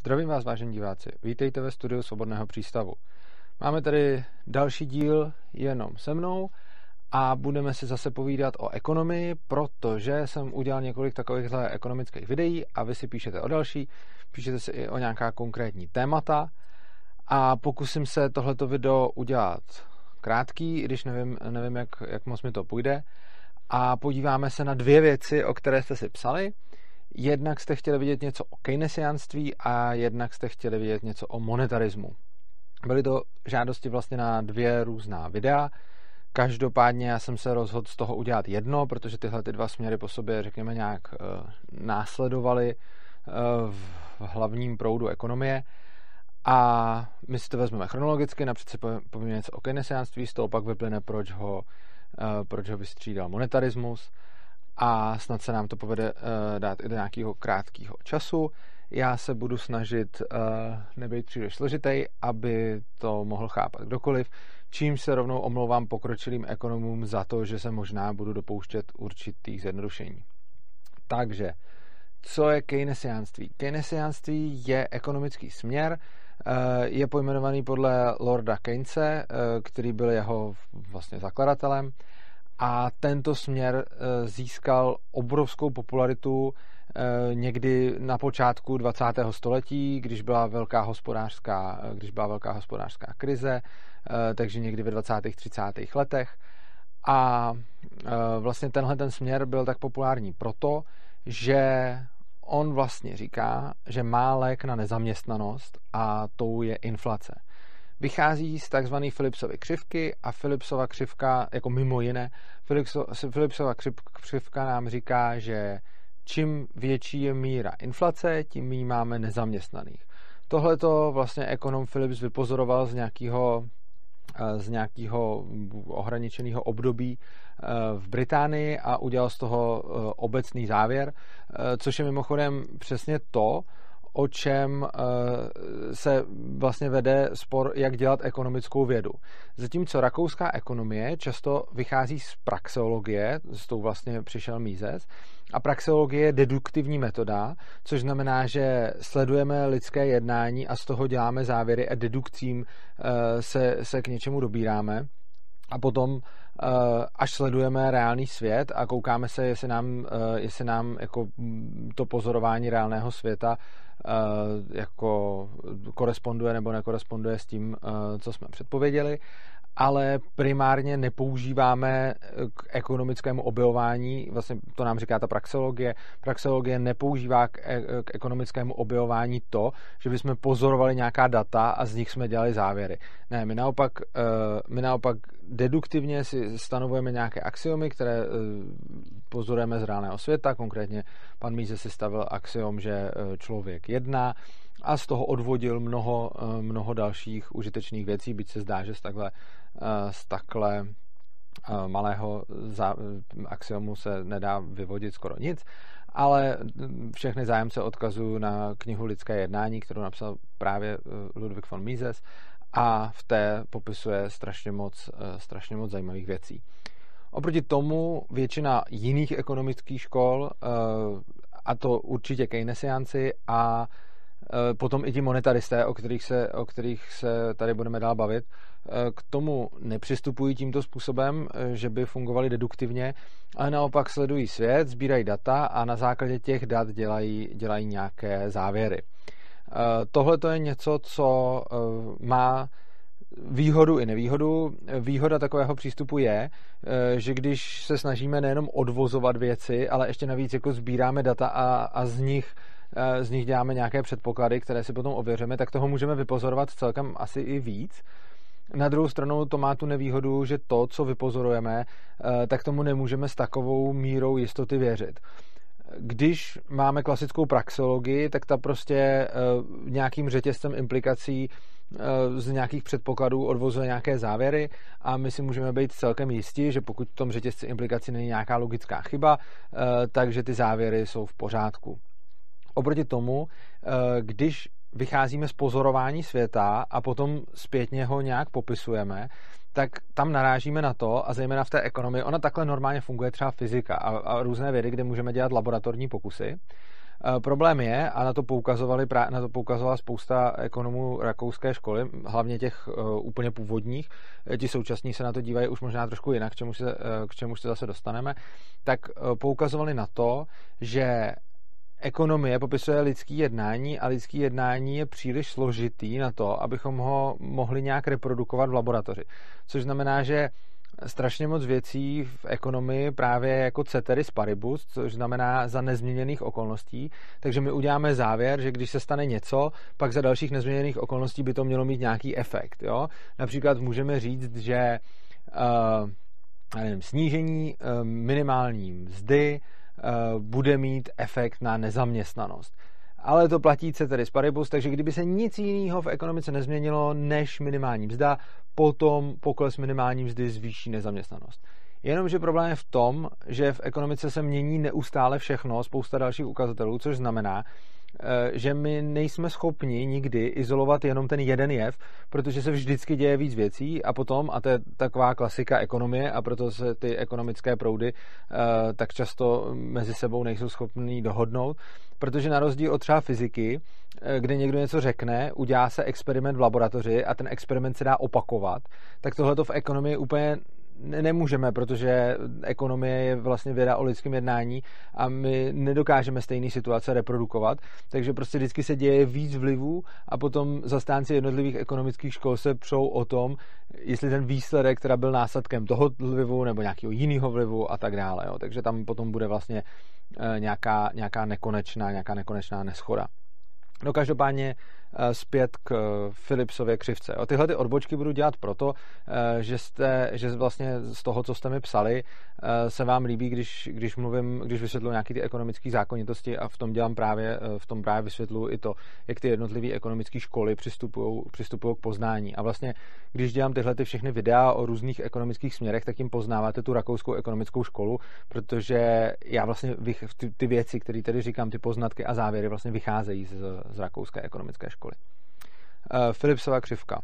Zdravím vás, vážení diváci. Vítejte ve studiu Svobodného přístavu. Máme tady další díl jenom se mnou a budeme si zase povídat o ekonomii, protože jsem udělal několik takovýchhle ekonomických videí a vy si píšete o další, píšete si i o nějaká konkrétní témata a pokusím se tohleto video udělat krátký, i když nevím, nevím jak, jak moc mi to půjde a podíváme se na dvě věci, o které jste si psali Jednak jste chtěli vidět něco o keynesianství a jednak jste chtěli vidět něco o monetarismu. Byly to žádosti vlastně na dvě různá videa. Každopádně já jsem se rozhodl z toho udělat jedno, protože tyhle ty dva směry po sobě, řekněme, nějak uh, následovaly uh, v hlavním proudu ekonomie. A my si to vezmeme chronologicky, napřed si povíme něco o keynesianství, z toho pak vyplyne, proč ho, uh, proč ho vystřídal monetarismus a snad se nám to povede uh, dát i do nějakého krátkého času. Já se budu snažit uh, nebýt příliš složitý, aby to mohl chápat kdokoliv, čím se rovnou omlouvám pokročilým ekonomům za to, že se možná budu dopouštět určitých zjednodušení. Takže, co je keynesiánství? Keynesiánství je ekonomický směr, eh, je pojmenovaný podle Lorda Keynese, který byl jeho vlastně zakladatelem a tento směr eh, získal obrovskou popularitu eh, někdy na počátku 20. století, když byla velká hospodářská, eh, když byla velká hospodářská krize, takže někdy ve 20. 30. letech. A vlastně tenhle ten směr byl tak populární proto, že on vlastně říká, že má lék na nezaměstnanost a tou je inflace vychází z takzvané Philipsovy křivky a Philipsova křivka, jako mimo jiné, Philipsova křivka nám říká, že čím větší je míra inflace, tím méně máme nezaměstnaných. Tohle to vlastně ekonom Philips vypozoroval z nějakého eh, z nějakého ohraničeného období eh, v Británii a udělal z toho eh, obecný závěr, což je mimochodem přesně to, o čem eh, se vlastně vede spor, jak dělat ekonomickou vědu. Zatímco rakouská ekonomie často vychází z praxeologie, s tou vlastně přišel Mízes, a praxeologie je deduktivní metoda, což znamená, že sledujeme lidské jednání a z toho děláme závěry a dedukcím eh, se, se k něčemu dobíráme. A potom až sledujeme reálný svět a koukáme se, jestli nám, jestli nám jako to pozorování reálného světa Eh, jako koresponduje nebo nekoresponduje s tím, eh, co jsme předpověděli, ale primárně nepoužíváme k ekonomickému objevování, vlastně to nám říká ta praxeologie, praxeologie nepoužívá k, e, k ekonomickému objevování to, že bychom pozorovali nějaká data a z nich jsme dělali závěry. Ne, my naopak, eh, my naopak deduktivně si stanovujeme nějaké axiomy, které pozorujeme z reálného světa, konkrétně pan Míze si stavil axiom, že člověk jedná, a z toho odvodil mnoho, mnoho dalších užitečných věcí, byť se zdá, že z takhle Eh, z takhle eh, malého axiomu se nedá vyvodit skoro nic, ale všechny zájemce odkazují na knihu Lidské jednání, kterou napsal právě eh, Ludwig von Mises a v té popisuje strašně moc, strašně moc zajímavých věcí. Oproti tomu většina jiných ekonomických škol, a to určitě keynesiánci a potom i ti monetaristé, o kterých se, o kterých se tady budeme dál bavit, Eh, k tomu nepřistupují tímto způsobem, eh, že by fungovali deduktivně, ale naopak sledují svět, sbírají data a na základě těch dat dělají, dělají nějaké závěry. Eh, tohle to je něco, co má výhodu i nevýhodu. Výhoda takového přístupu je, že když se snažíme nejenom odvozovat věci, ale ještě navíc jako sbíráme data a, a z nich z nich děláme nějaké předpoklady, které si potom ověříme, tak toho můžeme vypozorovat celkem asi i víc. Na druhou stranu to má tu nevýhodu, že to, co vypozorujeme, eh, tak tomu nemůžeme s takovou mírou jistoty věřit. Když máme klasickou praxeologii, tak ta prostě eh, nějakým řetězcem implikací eh, z nějakých předpokladů odvozuje nějaké závěry a my si můžeme být celkem jistí, že pokud v tom řetězci implikací není nějaká logická chyba, takže ty závěry jsou v pořádku. Oproti tomu, když vycházíme z pozorování světa a potom zpětně ho nějak popisujeme, tak tam narážíme na to, a zejména v té ekonomii, ona takhle normálně funguje třeba fyzika a, a různé vědy, kde můžeme dělat laboratorní pokusy. E, problém je, a na to, poukazovali, na to poukazovala spousta ekonomů rakouské školy, hlavně těch e, úplně původních, e, ti současní se na to dívají už možná trošku jinak, k čemu se, k čemu se zase dostaneme, tak poukazovali na to, že ekonomie popisuje lidský jednání a lidský jednání je příliš složitý na to, abychom ho mohli nějak reprodukovat v laboratoři. Což znamená, že strašně moc věcí v ekonomii právě jako ceteris paribus, což znamená za nezměněných okolností. Takže my uděláme závěr, že když se stane něco, pak za dalších nezměněných okolností by to mělo mít nějaký efekt. Jo? Například můžeme říct, že uh, nevím, snížení uh, minimální mzdy bude mít efekt na nezaměstnanost ale to platí ceteris paribus, takže kdyby se nic jiného v ekonomice nezměnilo než minimální mzda, potom pokles minimální mzdy zvýší nezaměstnanost. Jenomže problém je v tom, že v ekonomice se mění neustále všechno, spousta dalších ukazatelů, což znamená, eh, že my nejsme schopni nikdy izolovat jenom ten jeden jev, protože se vždycky děje víc věcí a potom, a to je taková klasika ekonomie a proto se ty ekonomické proudy eh, tak často mezi sebou nejsou schopní dohodnout, protože na rozdíl od třeba fyziky, eh, kde někdo něco řekne, udělá se experiment v laboratoři a ten experiment se dá opakovat, tak tohle to v ekonomii úplně nemůžeme, protože ekonomie je vlastně věda o lidském jednání a my nedokážeme stejné situace reprodukovat, takže prostě vždycky se děje víc vlivů a potom zastánci jednotlivých ekonomických škol se přou o tom, jestli ten výsledek teda byl následkem toho vlivu nebo nějakého jiného vlivu a tak dále. Jo. Takže tam potom bude vlastně eh, nějaká, nějaká nekonečná, nějaká nekonečná neschoda. No každopádně zpět k eh, Philipsově křivce. O tyhle ty odbočky budu dělat proto, eh, že, jste, že vlastně z toho, co jste mi psali, se vám líbí, když, když mluvím, když vysvětluji nějaké ty ekonomické zákonitosti a v tom dělám právě, v tom právě vysvětluji i to, jak ty jednotlivé ekonomické školy přistupují, přistupují k poznání. A vlastně, když dělám tyhle ty všechny videa o různých ekonomických směrech, tak jim poznáváte tu rakouskou ekonomickou školu, protože já vlastně ty, ty věci, které tady říkám, ty poznatky a závěry vlastně vycházejí z, z rakouské ekonomické školy školy. Eh, Philipsova křivka.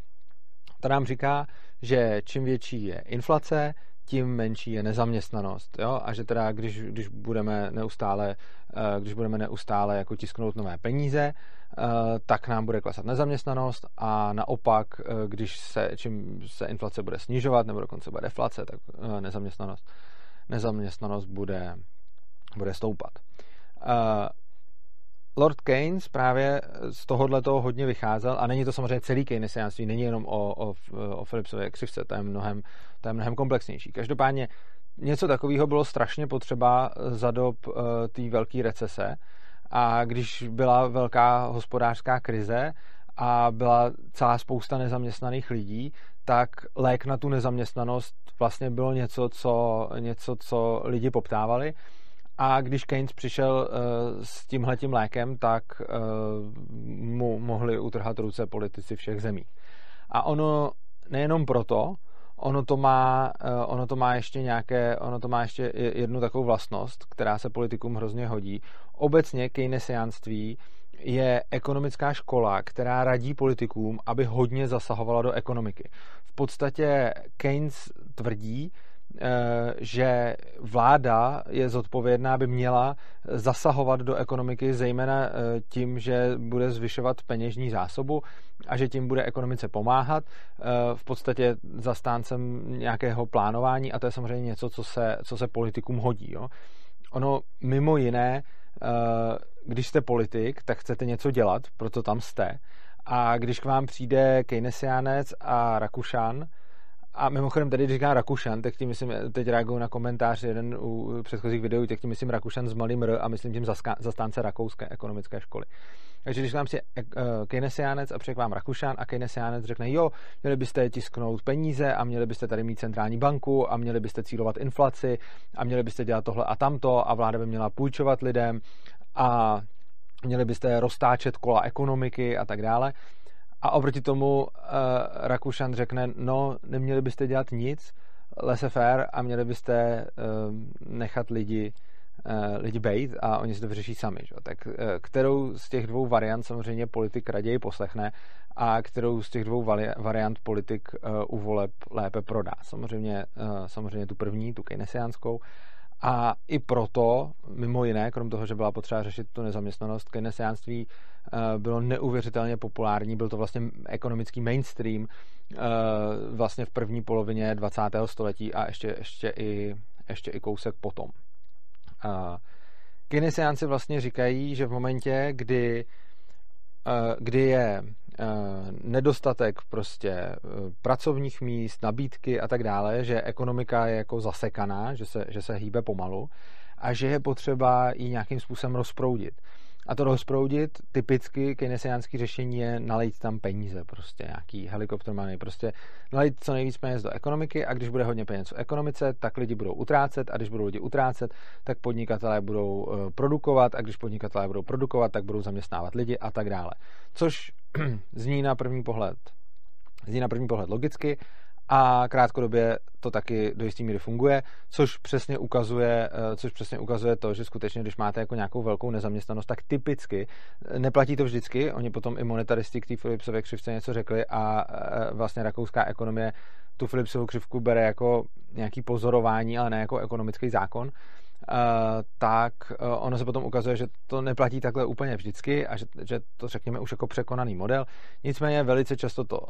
Ta nám říká, že čím větší je inflace, tím menší je nezaměstnanost. Jo? A že teda, když, když budeme neustále, eh, když budeme neustále jako tisknout nové peníze, eh, tak nám bude klesat nezaměstnanost a naopak, když se, čím se inflace bude snižovat, nebo dokonce bude deflace, tak nezaměstnanost, nezaměstnanost bude, bude stoupat. Lord Keynes právě z tohohle toho hodně vycházel a není to samozřejmě celý keynesiánství, není jenom o, o, o Philipsově křivce, to je, mnohem, to je mnohem komplexnější. Každopádně něco takového bylo strašně potřeba za dob uh, té velké recese a když byla velká hospodářská krize a byla celá spousta nezaměstnaných lidí, tak lék na tu nezaměstnanost vlastně bylo něco, co, něco, co lidi poptávali a když Keynes přišel uh, s tímhletím lékem, tak uh, mu mohli utrhat ruce politici všech zemí. A ono nejenom proto, ono to má, uh, ono to má ještě nějaké, ono to má ještě jednu takovou vlastnost, která se politikům hrozně hodí. Obecně keynesiánství je ekonomická škola, která radí politikům, aby hodně zasahovala do ekonomiky. V podstatě Keynes tvrdí, Eh, že vláda je zodpovědná, aby měla zasahovat do ekonomiky, zejména eh, tím, že bude zvyšovat peněžní zásobu a že tím bude ekonomice pomáhat. Eh, v podstatě zastáncem nějakého plánování a to je samozřejmě něco, co se, co se politikům hodí. Jo. Ono mimo jiné, když jste politik, tak chcete něco dělat, proto tam jste. A když k vám přijde Keynesiánec a Rakušan, a mimochodem tady, když říká Rakušan, tak tím myslím, teď reaguju na komentář jeden u předchozích videí, tak tím myslím Rakušan s malým R a myslím tím zastánce rakouské ekonomické školy. Takže když vám si uh, Keynesiánec a přijde vám Rakušan a Keynesiánec řekne, jo, měli byste tisknout peníze a měli byste tady mít centrální banku a měli byste cílovat inflaci a měli byste dělat tohle a tamto a vláda by měla půjčovat lidem a měli byste roztáčet kola ekonomiky a tak dále, a oproti tomu uh, Rakušan řekne, no, neměli byste dělat nic, laissez-faire a měli byste uh, nechat lidi, uh, lidi bejt a oni si to vyřeší sami. Že? Tak uh, kterou z těch dvou variant samozřejmě politik raději poslechne a kterou z těch dvou variant politik uh, u voleb lépe prodá. Samozřejmě, uh, samozřejmě tu první, tu keynesiánskou, A i proto, mimo jiné, krom toho, že byla potřeba řešit tu nezaměstnanost, keynesiánství eh, bylo neuvěřitelně populární, byl to vlastně ekonomický mainstream eh, vlastně v první polovině 20. století a ještě, ještě, i, ještě i kousek potom. Keynesiánci vlastně říkají, že v momentě, kdy, kdy je nedostatek prostě pracovních míst, nabídky a tak dále, že ekonomika je jako zasekaná, že se, že se hýbe pomalu a že je potřeba ji nějakým způsobem rozproudit. A to rozproudit, typicky keynesiánský řešení je nalejt tam peníze, prostě nějaký helikopter money, prostě nalejt co nejvíc peněz do ekonomiky a když bude hodně peněz v ekonomice, tak lidi budou utrácet a když budou lidi utrácet, tak podnikatelé budou eh, produkovat a když podnikatelé budou produkovat, tak budou zaměstnávat lidi a tak dále. Což zní na první pohled zní na první pohled logicky, a krátkodobě to taky do jisté míry funguje, což přesně ukazuje, eh, což přesně ukazuje to, že skutečně, když máte jako nějakou velkou nezaměstnanost, tak typicky, eh, neplatí to vždycky, oni potom i monetaristi k té Philipsově křivce něco řekli a eh, vlastně rakouská ekonomie tu Philipsovou křivku bere jako nějaký pozorování, ale ne jako ekonomický zákon, tak eh, ono se potom ukazuje, že to neplatí takhle úplně vždycky a že, že to řekněme už jako překonaný model. Nicméně velice často to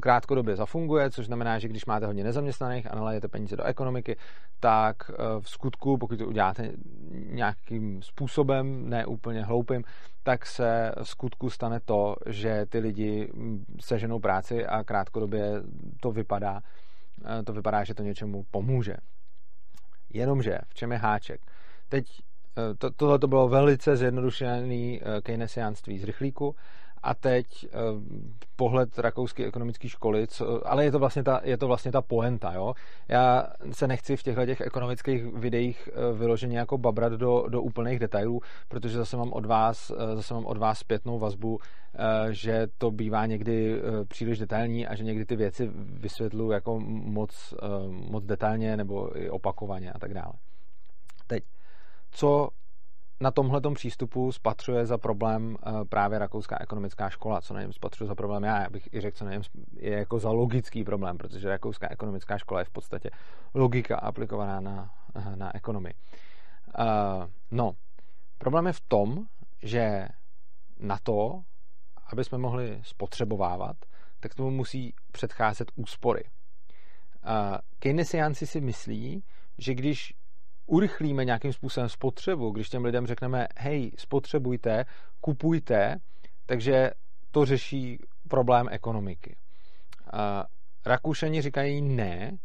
krátkodobě zafunguje, což znamená, že když máte hodně nezaměstnaných a nalejete peníze do ekonomiky, tak eh, v skutku, pokud to uděláte nějakým způsobem, ne úplně hloupým, tak se v skutku stane to, že ty lidi hm, seženou práci a krátkodobě to vypadá, to vypadá, že to něčemu pomůže. Jenomže, v čem je háček? Teď eh, to, tohle to bylo velice zjednodušený eh, keynesiánství z rychlíku a teď eh, pohled rakouské ekonomické školy, co, ale je to, vlastně ta, je to vlastně ta poenta, jo. Já se nechci v těchto těch ekonomických videích vyloženě jako babrat do, do úplných detailů, protože zase mám od vás, zase mám od vás zpětnou vazbu, že to bývá někdy příliš detailní a že někdy ty věci vysvětluji jako moc, moc detailně nebo i opakovaně a tak dále. Teď, co na tomhle přístupu spatřuje za problém právě rakouská ekonomická škola, co něm spatřuje za problém já, bych i řekl, co něm je jako za logický problém, protože rakouská ekonomická škola je v podstatě logika aplikovaná na, na ekonomii. No, problém je v tom, že na to, aby jsme mohli spotřebovávat, tak tomu musí předcházet úspory. Keynesiánci si myslí, že když urychlíme nějakým způsobem spotřebu, když těm lidem řekneme, hej, spotřebujte, kupujte, takže to řeší problém ekonomiky. Rakušani říkají ne,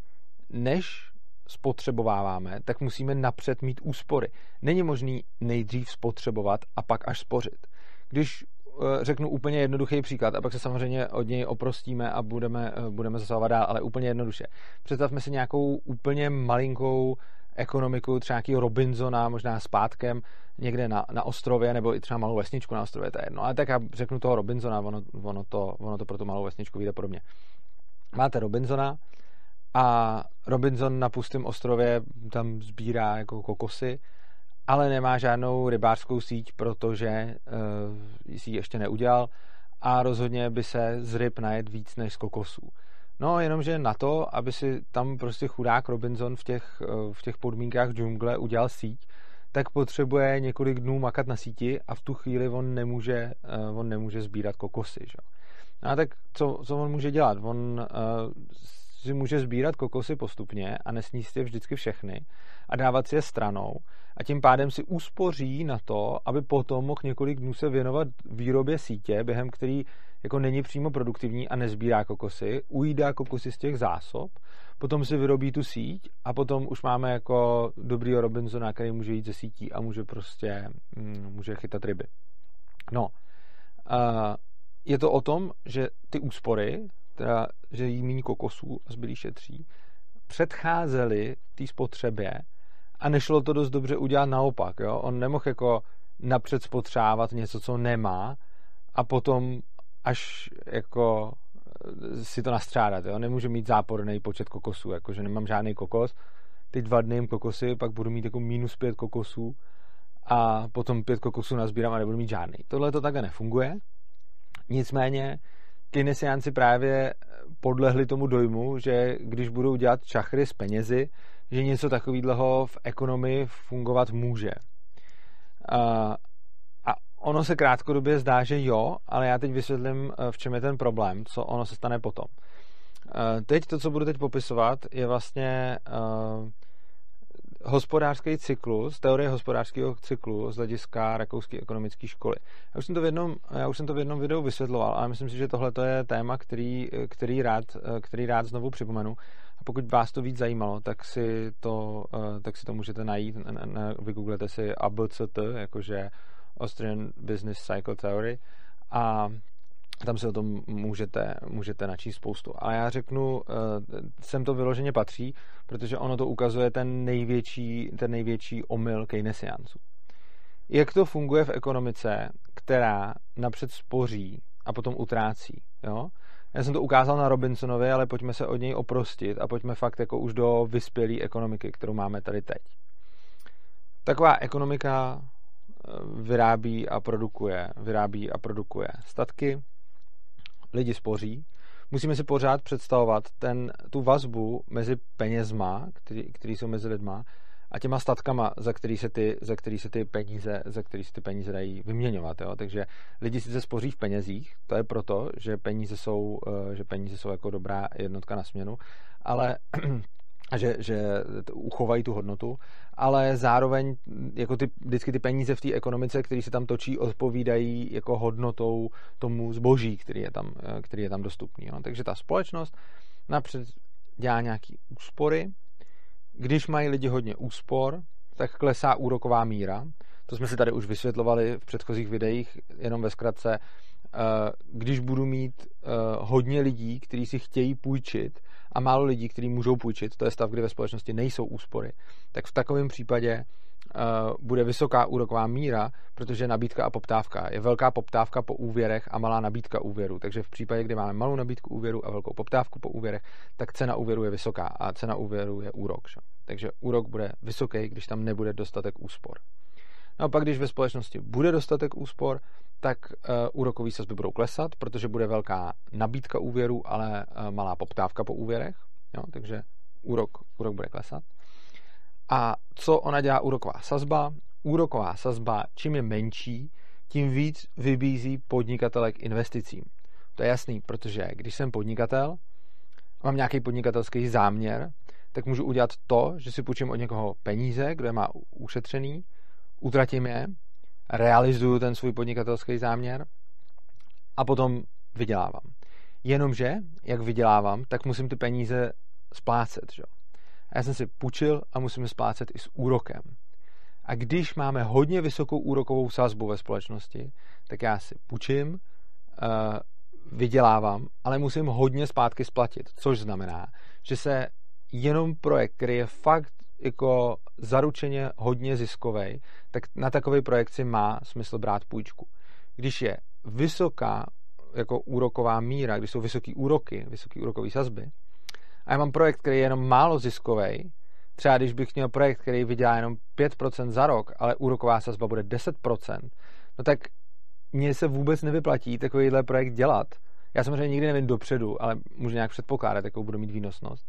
než spotřebováváme, tak musíme napřed mít úspory. Není možný nejdřív spotřebovat a pak až spořit. Když Eh, řeknu úplně jednoduchý příklad a pak se samozřejmě od něj oprostíme a budeme, eh, budeme zasahovat dál, ale úplně jednoduše. Představme si nějakou úplně malinkou ekonomiku, třeba nějaký Robinsona, možná zpátkem někde na, na ostrově, nebo i třeba malou vesničku na ostrově, to je jedno. Ale tak já řeknu toho Robinsona, ono, ono, to, ono to pro tu malou vesničku vyjde podobně. Máte Robinsona a Robinson na pustém ostrově tam sbírá jako kokosy ale nemá žádnou rybářskou síť, protože uh, si ji ještě neudělal a rozhodně by se z ryb najet víc než z kokosů. No, jenomže na to, aby si tam prostě chudák Robinson v těch, uh, v těch podmínkách džungle udělal síť, tak potřebuje několik dnů makat na síti a v tu chvíli on nemůže, uh, on nemůže sbírat kokosy. Že? No a tak co, co on může dělat? On uh, si může sbírat kokosy postupně a nesníst je vždycky všechny a dávat si je stranou a tím pádem si uspoří na to, aby potom mohl několik dnů se věnovat výrobě sítě, během který jako není přímo produktivní a nezbírá kokosy, ujídá kokosy z těch zásob, potom si vyrobí tu síť a potom už máme jako dobrý Robinsona, který může jít ze sítí a může prostě mm, může chytat ryby. No, je to o tom, že ty úspory, teda, že jí méně kokosů a zbylý šetří, předcházely té spotřebě a nešlo to dost dobře udělat naopak. Jo? On nemohl jako napřed spotřávat něco, co nemá a potom až jako si to nastřádat. Jo? Nemůže mít záporný počet kokosů, jakože nemám žádný kokos, ty dva dny jim kokosy, pak budu mít jako minus pět kokosů a potom pět kokosů nazbírám a nebudu mít žádný. Tohle to takhle nefunguje. Nicméně keynesiánci právě podlehli tomu dojmu, že když budou dělat čachry s penězi, že něco takového v ekonomii fungovat může. Ono se krátkodobě zdá, že jo, ale já teď vysvětlím, v čem je ten problém, co ono se stane potom. Teď to, co budu teď popisovat, je vlastně hospodářský cyklus, teorie hospodářského cyklu z hlediska rakouské ekonomické školy. Já už, jsem to v jednom, já už jsem to v jednom videu vysvětloval, ale myslím si, že tohle je téma, který, který, rád, který rád znovu připomenu. A pokud vás to víc zajímalo, tak si to, tak si to můžete najít. Vygooglete si ABCT, jakože Austrian Business Cycle Theory a tam se o tom můžete, můžete načíst spoustu. A já řeknu, eh, sem to vyloženě patří, protože ono to ukazuje ten největší, ten největší omyl Keynesianců. Jak to funguje v ekonomice, která napřed spoří a potom utrácí. Jo? Já jsem to ukázal na Robinsonovi, ale pojďme se od něj oprostit a pojďme fakt jako už do vyspělé ekonomiky, kterou máme tady teď. Taková ekonomika vyrábí a produkuje, vyrábí a produkuje statky, lidi spoří, musíme si pořád představovat ten, tu vazbu mezi penězma, který, který jsou mezi lidma, a těma statkama, za který se ty, za který se ty peníze, za který se ty peníze dají vyměňovat. Jo? Takže lidi sice spoří v penězích, to je proto, že peníze jsou, eh, že peníze jsou jako dobrá jednotka na směnu, ale že, že uchovají tu hodnotu, ale zároveň jako ty, vždycky ty peníze v té ekonomice, které se tam točí, odpovídají jako hodnotou tomu zboží, který je tam, který je tam dostupný. No. Takže ta společnost napřed dělá nějaký úspory. Když mají lidi hodně úspor, tak klesá úroková míra. To jsme si tady už vysvětlovali v předchozích videích, jenom ve zkratce. Eh, když budu mít eh, hodně lidí, kteří si chtějí půjčit a málo lidí, kteří můžou půjčit, to je stav, kdy ve společnosti nejsou úspory, tak v takovém případě eh, bude vysoká úroková míra, protože nabídka a poptávka. Je velká poptávka po úvěrech a malá nabídka úvěru. Takže v případě, kdy máme malou nabídku úvěru a velkou poptávku po úvěrech, tak cena úvěru je vysoká a cena úvěru je úrok. Že? Takže úrok bude vysoký, když tam nebude dostatek úspor. No a pak, když ve společnosti bude dostatek úspor, tak uh, úrokové sazby budou klesat, protože bude velká nabídka úvěru, ale uh, malá poptávka po úvěrech. Jo, takže úrok, úrok bude klesat. A co ona dělá úroková sazba? Úroková sazba, čím je menší, tím víc vybízí podnikatele k investicím. To je jasný, protože když jsem podnikatel, mám nějaký podnikatelský záměr, tak můžu udělat to, že si půjčím od někoho peníze, kdo je má ušetřený, utratím je, realizuju ten svůj podnikatelský záměr a potom vydělávám. Jenomže, jak vydělávám, tak musím ty peníze splácet. Že? A já jsem si půjčil a musím je splácet i s úrokem. A když máme hodně vysokou úrokovou sazbu ve společnosti, tak já si půjčím, eh, vydělávám, ale musím hodně zpátky splatit, což znamená, že se jenom projekt, který je fakt jako zaručeně hodně ziskový, tak na takový projekt si má smysl brát půjčku. Když je vysoká jako úroková míra, když jsou vysoké úroky, vysoké úrokové sazby, a já mám projekt, který je jenom málo ziskový, třeba když bych měl projekt, který vydělá jenom 5% za rok, ale úroková sazba bude 10%, no tak mně se vůbec nevyplatí takovýhle projekt dělat. Já samozřejmě nikdy nevím dopředu, ale můžu nějak předpokládat, jakou budu mít výnosnost.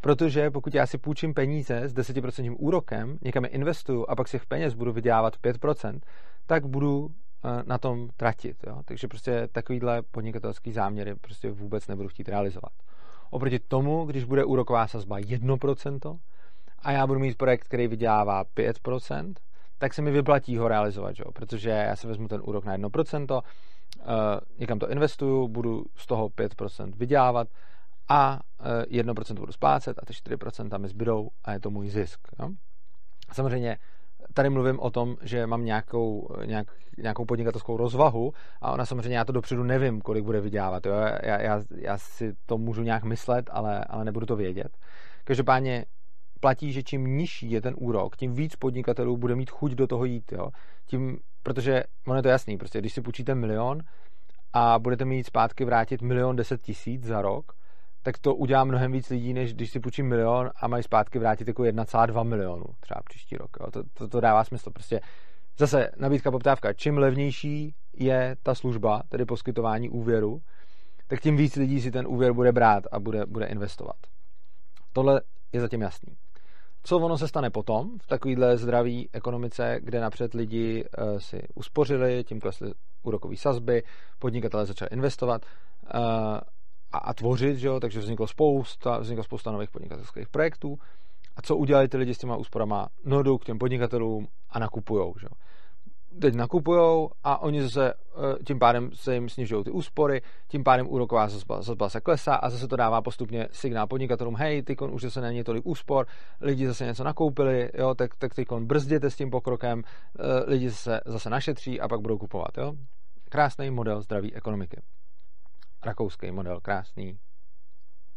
Protože pokud já si půjčím peníze s 10% úrokem, někam je investuju a pak si v peněz budu vydělávat 5%, tak budu eh, na tom tratit. Jo? Takže prostě takovýhle podnikatelský záměry prostě vůbec nebudu chtít realizovat. Oproti tomu, když bude úroková sazba 1% a já budu mít projekt, který vydělává 5%, tak se mi vyplatí ho realizovat, jo? protože já si vezmu ten úrok na 1%, uh, eh, někam to investuju, budu z toho 5% vydělávat a 1% eh, budu splácet a ty 4% mi zbydou a je to můj zisk. Jo? Samozřejmě tady mluvím o tom, že mám nějakou, nějak, nějakou podnikatelskou rozvahu a ona samozřejmě já to dopředu nevím, kolik bude vydělávat. Jo? Já, já, já si to můžu nějak myslet, ale, ale nebudu to vědět. Každopádně platí, že čím nižší je ten úrok, tím víc podnikatelů bude mít chuť do toho jít. Jo? Tím, protože ono je to jasný, prostě když si půjčíte milion a budete mít zpátky vrátit milion deset tisíc za rok, tak to udělá mnohem víc lidí, než když si půjčím milion a mají zpátky vrátit jako 1,2 milionu třeba příští rok. Jo. To, to, to dává smysl. Prostě zase nabídka, poptávka. Čím levnější je ta služba, tedy poskytování úvěru, tak tím víc lidí si ten úvěr bude brát a bude, bude investovat. Tohle je zatím jasný. Co ono se stane potom v takovéhle zdravé ekonomice, kde napřed lidi uh, si uspořili, tím klesly úrokové sazby, podnikatelé začali investovat uh, a, a tvořit, že jo? takže vzniklo spousta, vzniklo spousta nových podnikatelských projektů. A co udělali ty lidi s těma úsporama? No jdou k těm podnikatelům a nakupujou. Že jo? teď nakupujou a oni zase eh, tím pádem se jim snižují ty úspory, tím pádem úroková sazba, sazba se klesá a zase to dává postupně signál podnikatelům, hej, ty už zase není tolik úspor, lidi zase něco nakoupili, jo, tak, tak ty brzděte s tím pokrokem, eh, lidi se zase našetří a pak budou kupovat. Jo. Krásný model zdraví ekonomiky. Rakouský model, krásný,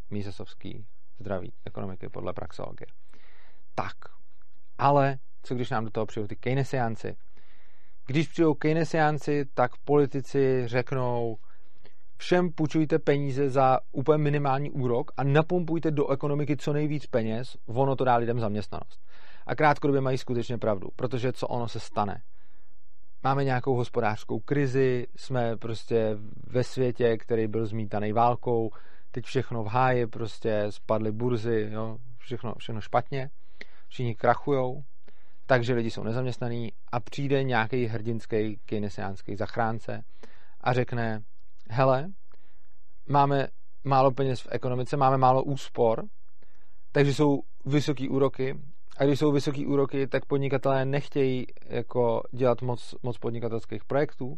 mísesovský zdraví ekonomiky podle praxologie. Tak, ale co když nám do toho přijou ty keynesiánci, když přijdou keynesiánci, tak politici řeknou, všem půjčujte peníze za úplně minimální úrok a napumpujte do ekonomiky co nejvíc peněz, ono to dá lidem zaměstnanost. A krátkodobě mají skutečně pravdu, protože co ono se stane? Máme nějakou hospodářskou krizi, jsme prostě ve světě, který byl zmítaný válkou, teď všechno v háji, prostě spadly burzy, jo, všechno, všechno špatně, všichni krachujou, takže lidi jsou nezaměstnaní a přijde nějaký hrdinský keynesiánský zachránce a řekne, hele, máme málo peněz v ekonomice, máme málo úspor, takže jsou vysoký úroky a když jsou vysoký úroky, tak podnikatelé nechtějí jako dělat moc, moc podnikatelských projektů,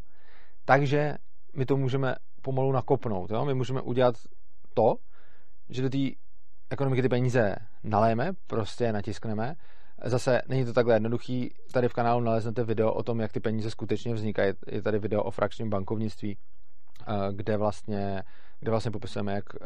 takže my to můžeme pomalu nakopnout. Jo? My můžeme udělat to, že do té ekonomiky ty peníze naléme, prostě natiskneme Zase není to takhle jednoduchý. Tady v kanálu naleznete video o tom, jak ty peníze skutečně vznikají. Je tady video o frakčním bankovnictví, eh, kde vlastně, kde vlastně popisujeme, jak, eh,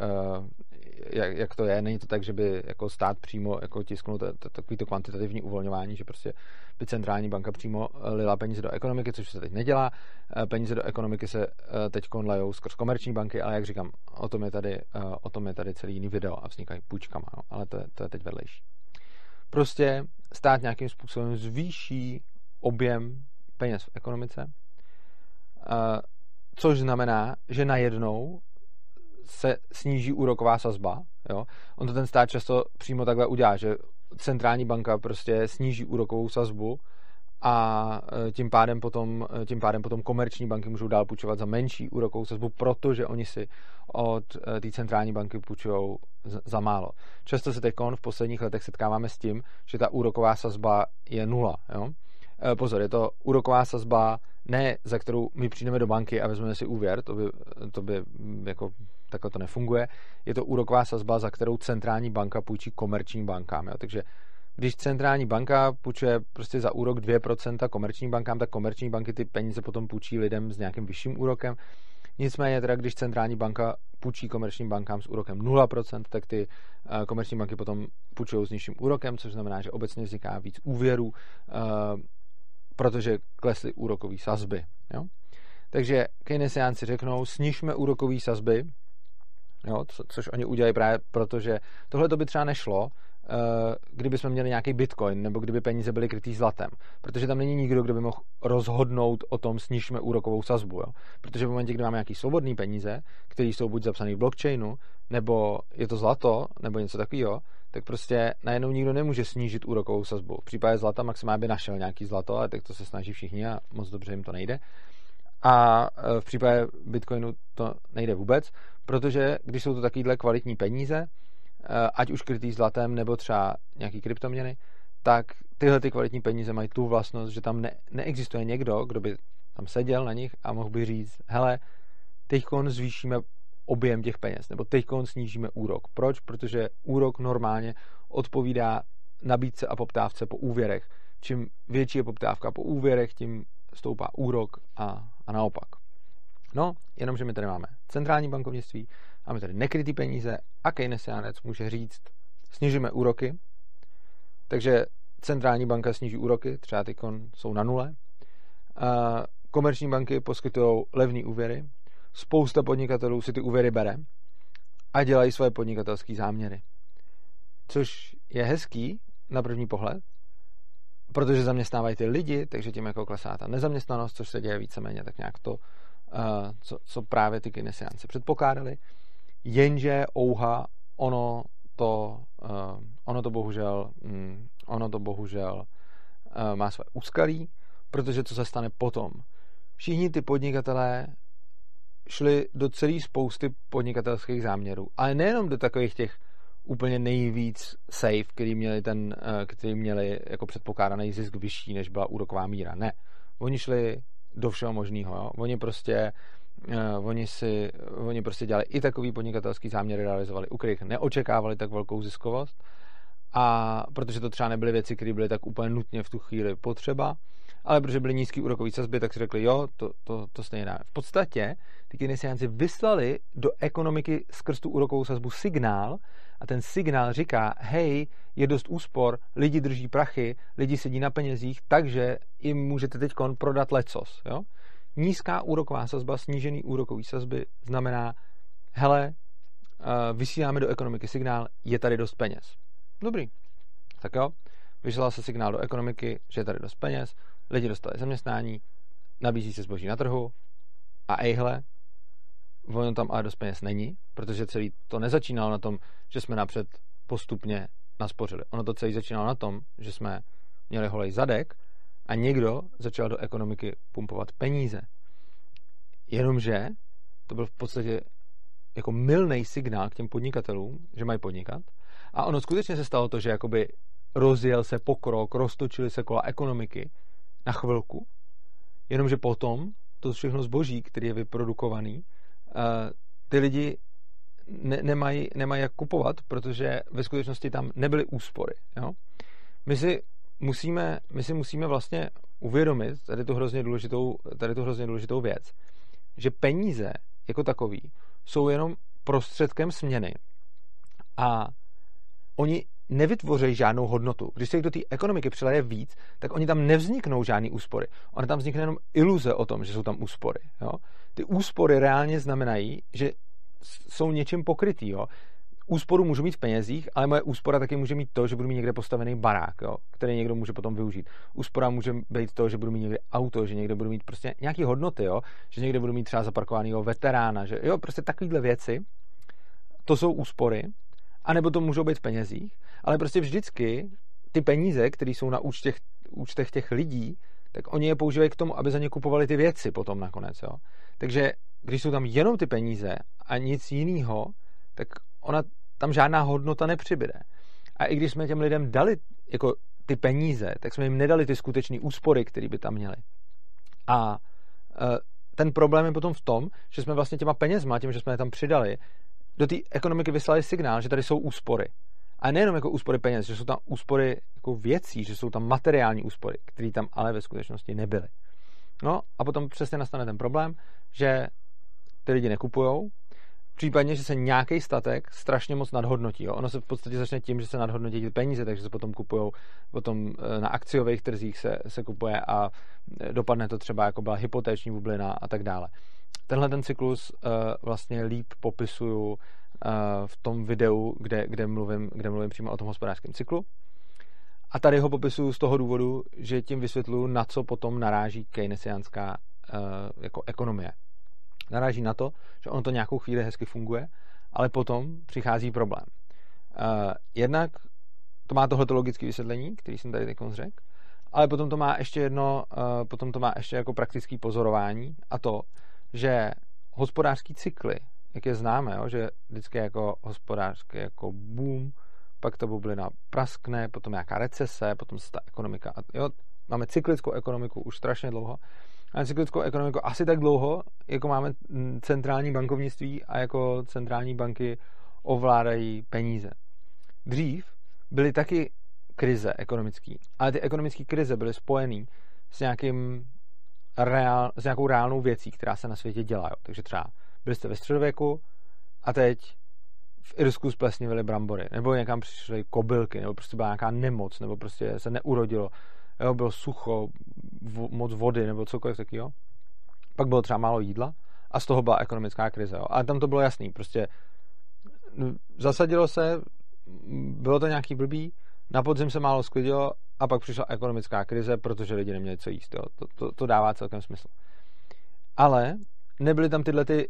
jak, jak, to je. Není to tak, že by jako stát přímo jako tisknul takovýto kvantitativní uvolňování, že prostě by centrální banka přímo lila peníze do ekonomiky, což se teď nedělá. Eh, peníze do ekonomiky se teď lejou skrz komerční banky, ale jak říkám, o tom je tady, o tom je tady celý jiný video a vznikají půjčkama, no. ale to je, to je teď vedlejší. Prostě stát nějakým způsobem zvýší objem peněz v ekonomice, což znamená, že najednou se sníží úroková sazba. Jo? On to ten stát často přímo takhle udělá, že centrální banka prostě sníží úrokovou sazbu a e, tím pádem potom, e, tím pádem potom komerční banky můžou dál půjčovat za menší úrokovou sazbu, protože oni si od e, té centrální banky půjčují za málo. Často se teď v posledních letech setkáváme s tím, že ta úroková sazba je nula. Jo? Pozor, je to úroková sazba ne za kterou my přijdeme do banky a vezmeme si úvěr, to by, to by jako takhle to nefunguje. Je to úroková sazba, za kterou centrální banka půjčí komerčním bankám. Jo? Takže když centrální banka půjčuje prostě za úrok 2% komerčním bankám, tak komerční banky ty peníze potom půjčí lidem s nějakým vyšším úrokem. Nicméně teda, když centrální banka půjčí komerčním bankám s úrokem 0%, tak ty uh, komerční banky potom půjčují s nižším úrokem, což znamená, že obecně vzniká víc úvěrů, uh, protože klesly úrokové sazby. Jo? Takže keynesiánci řeknou, snižme úrokové sazby, jo, co, což oni udělají právě proto, že tohle to by třeba nešlo, Eh, kdyby jsme měli nějaký bitcoin nebo kdyby peníze byly krytý zlatem. Protože tam není nikdo, kdo by mohl rozhodnout o tom, snížíme úrokovou sazbu. Jo? Protože v momentě, kdy máme nějaký svobodný peníze, které jsou buď zapsané v blockchainu, nebo je to zlato, nebo něco takového, tak prostě najednou nikdo nemůže snížit úrokovou sazbu. V případě zlata maximálně by našel nějaký zlato, ale tak to se snaží všichni a moc dobře jim to nejde. A eh, v případě Bitcoinu to nejde vůbec, protože když jsou to takovéhle kvalitní peníze, Eh, ať už krytý zlatem nebo třeba nějaký kryptoměny, tak tyhle ty kvalitní peníze mají tu vlastnost, že tam ne, neexistuje někdo, kdo by tam seděl na nich a mohl by říct, hele, teď zvýšíme objem těch peněz, nebo teď snížíme úrok. Proč? Protože úrok normálně odpovídá nabídce a poptávce po úvěrech. Čím větší je poptávka po úvěrech, tím stoupá úrok a, a naopak. No, jenomže my tady máme centrální bankovnictví, máme tady nekrytý peníze a keynesiánec může říct, snižíme úroky, takže centrální banka sníží úroky, třeba ty jsou na nule, komerční banky poskytují levné úvěry, spousta podnikatelů si ty úvěry bere a dělají svoje podnikatelské záměry. Což je hezký na první pohled, protože zaměstnávají ty lidi, takže tím jako klesá ta nezaměstnanost, což se děje víceméně tak nějak to, co, co právě ty keynesiánci předpokládali jenže ouha, ono to, uh, ono to bohužel, um, ono to bohužel uh, má své úskalí, protože co se stane potom? Všichni ty podnikatelé šli do celé spousty podnikatelských záměrů, ale nejenom do takových těch úplně nejvíc safe, který měli, ten, uh, který měli jako předpokládaný zisk vyšší, než byla úroková míra. Ne. Oni šli do všeho možného. Oni prostě uh, oni, si, oni prostě dělali i takový podnikatelský záměry, realizovali, u kterých neočekávali tak velkou ziskovost, a protože to třeba nebyly věci, které byly tak úplně nutně v tu chvíli potřeba, ale protože byly nízké úrokové sazby, tak si řekli, jo, to, to, to stejně dá. V podstatě ty keynesiánci vyslali do ekonomiky skrz tu úrokovou sazbu signál a ten signál říká, hej, je dost úspor, lidi drží prachy, lidi sedí na penězích, takže jim můžete teď prodat lecos. Jo? Nízká úroková sazba, snížený úrokový sazby znamená, hele, eh, vysíláme do ekonomiky signál, je tady dost peněz. Dobrý. Tak jo, vyšel se signál do ekonomiky, že je tady dost peněz, lidi dostali zaměstnání, nabízí se zboží na trhu a ejhle, ono tam ale dost peněz není, protože celý to nezačínalo na tom, že jsme napřed postupně naspořili. Ono to celý začínalo na tom, že jsme měli holej zadek a někdo začal do ekonomiky pumpovat peníze. Jenomže to byl v podstatě jako milný signál k těm podnikatelům, že mají podnikat. A ono skutečně se stalo to, že jakoby rozjel se pokrok, roztočily se kola ekonomiky na chvilku, jenomže potom to všechno zboží, který je vyprodukovaný, eh, ty lidi ne, nemají, nemají jak kupovat, protože ve skutečnosti tam nebyly úspory. Jo? My, si musíme, my si musíme vlastně uvědomit tady tu hrozně důležitou, tady tu hrozně důležitou věc, že peníze jako takový jsou jenom prostředkem směny a oni nevytvoří žádnou hodnotu. Když se jich do té ekonomiky přileje víc, tak oni tam nevzniknou žádný úspory. Ona tam vznikne jenom iluze o tom, že jsou tam úspory. Jo? Ty úspory reálně znamenají, že jsou něčím pokrytý. Jo? Úsporu můžu mít v penězích, ale moje úspora taky může mít to, že budu mít někde postavený barák, jo? který někdo může potom využít. Úspora může být to, že budu mít někde auto, že někde budu mít prostě nějaké hodnoty, jo? že někde budu mít třeba zaparkovaného veterána, že jo, prostě takovéhle věci. To jsou úspory, anebo to můžou být v penězích, ale prostě vždycky ty peníze, které jsou na účtech, účtech těch lidí, tak oni je používají k tomu, aby za ně kupovali ty věci potom nakonec. Jo? Takže když jsou tam jenom ty peníze a nic jiného, tak ona tam žádná hodnota nepřibyde. A i když jsme těm lidem dali jako ty peníze, tak jsme jim nedali ty skutečné úspory, které by tam měli. A e, ten problém je potom v tom, že jsme vlastně těma penězma, tím, že jsme je tam přidali, do té ekonomiky vyslali signál, že tady jsou úspory. A nejenom jako úspory peněz, že jsou tam úspory jako věcí, že jsou tam materiální úspory, které tam ale ve skutečnosti nebyly. No a potom přesně nastane ten problém, že ty lidi nekupujou, případně, že se nějaký statek strašně moc nadhodnotí. Jo. Ono se v podstatě začne tím, že se nadhodnotí ty peníze, takže se potom kupují, potom e, na akciových trzích se, se kupuje a e, dopadne to třeba jako byla hypotéční bublina a tak dále. Tenhle ten cyklus uh, vlastně líp popisuju uh, v tom videu, kde, kde, mluvím, kde mluvím přímo o tom hospodářském cyklu. A tady ho popisuju z toho důvodu, že tím vysvětluju, na co potom naráží keynesiánská uh, jako ekonomie. Naráží na to, že ono to nějakou chvíli hezky funguje, ale potom přichází problém. Uh, jednak to má tohleto logické vysvětlení, který jsem tady teď řekl, ale potom to má ještě jedno, uh, potom to má ještě jako praktické pozorování a to, že hospodářský cykly, jak je známe, jo, že vždycky jako hospodářský jako boom, pak ta bublina praskne, potom nějaká recese, potom se ta ekonomika, jo, máme cyklickou ekonomiku už strašně dlouho, máme cyklickou ekonomiku asi tak dlouho, jako máme centrální bankovnictví a jako centrální banky ovládají peníze. Dřív byly taky krize ekonomické, ale ty ekonomické krize byly spojené s nějakým reál, s nějakou reálnou věcí, která se na světě dělá. Jo. Takže třeba byli jste ve středověku a teď v Irsku splesnivily brambory, nebo někam přišly kobylky, nebo prostě byla nějaká nemoc, nebo prostě se neurodilo, jo, bylo sucho, v, moc vody, nebo cokoliv takového. Pak bylo třeba málo jídla a z toho byla ekonomická krize. Jo. A tam to bylo jasný, prostě zasadilo se, bylo to nějaký blbý, na podzim se málo sklidilo a pak přišla ekonomická krize, protože lidi neměli co jíst. Jo. To, to, to dává celkem smysl. Ale nebyly tam tyhle ty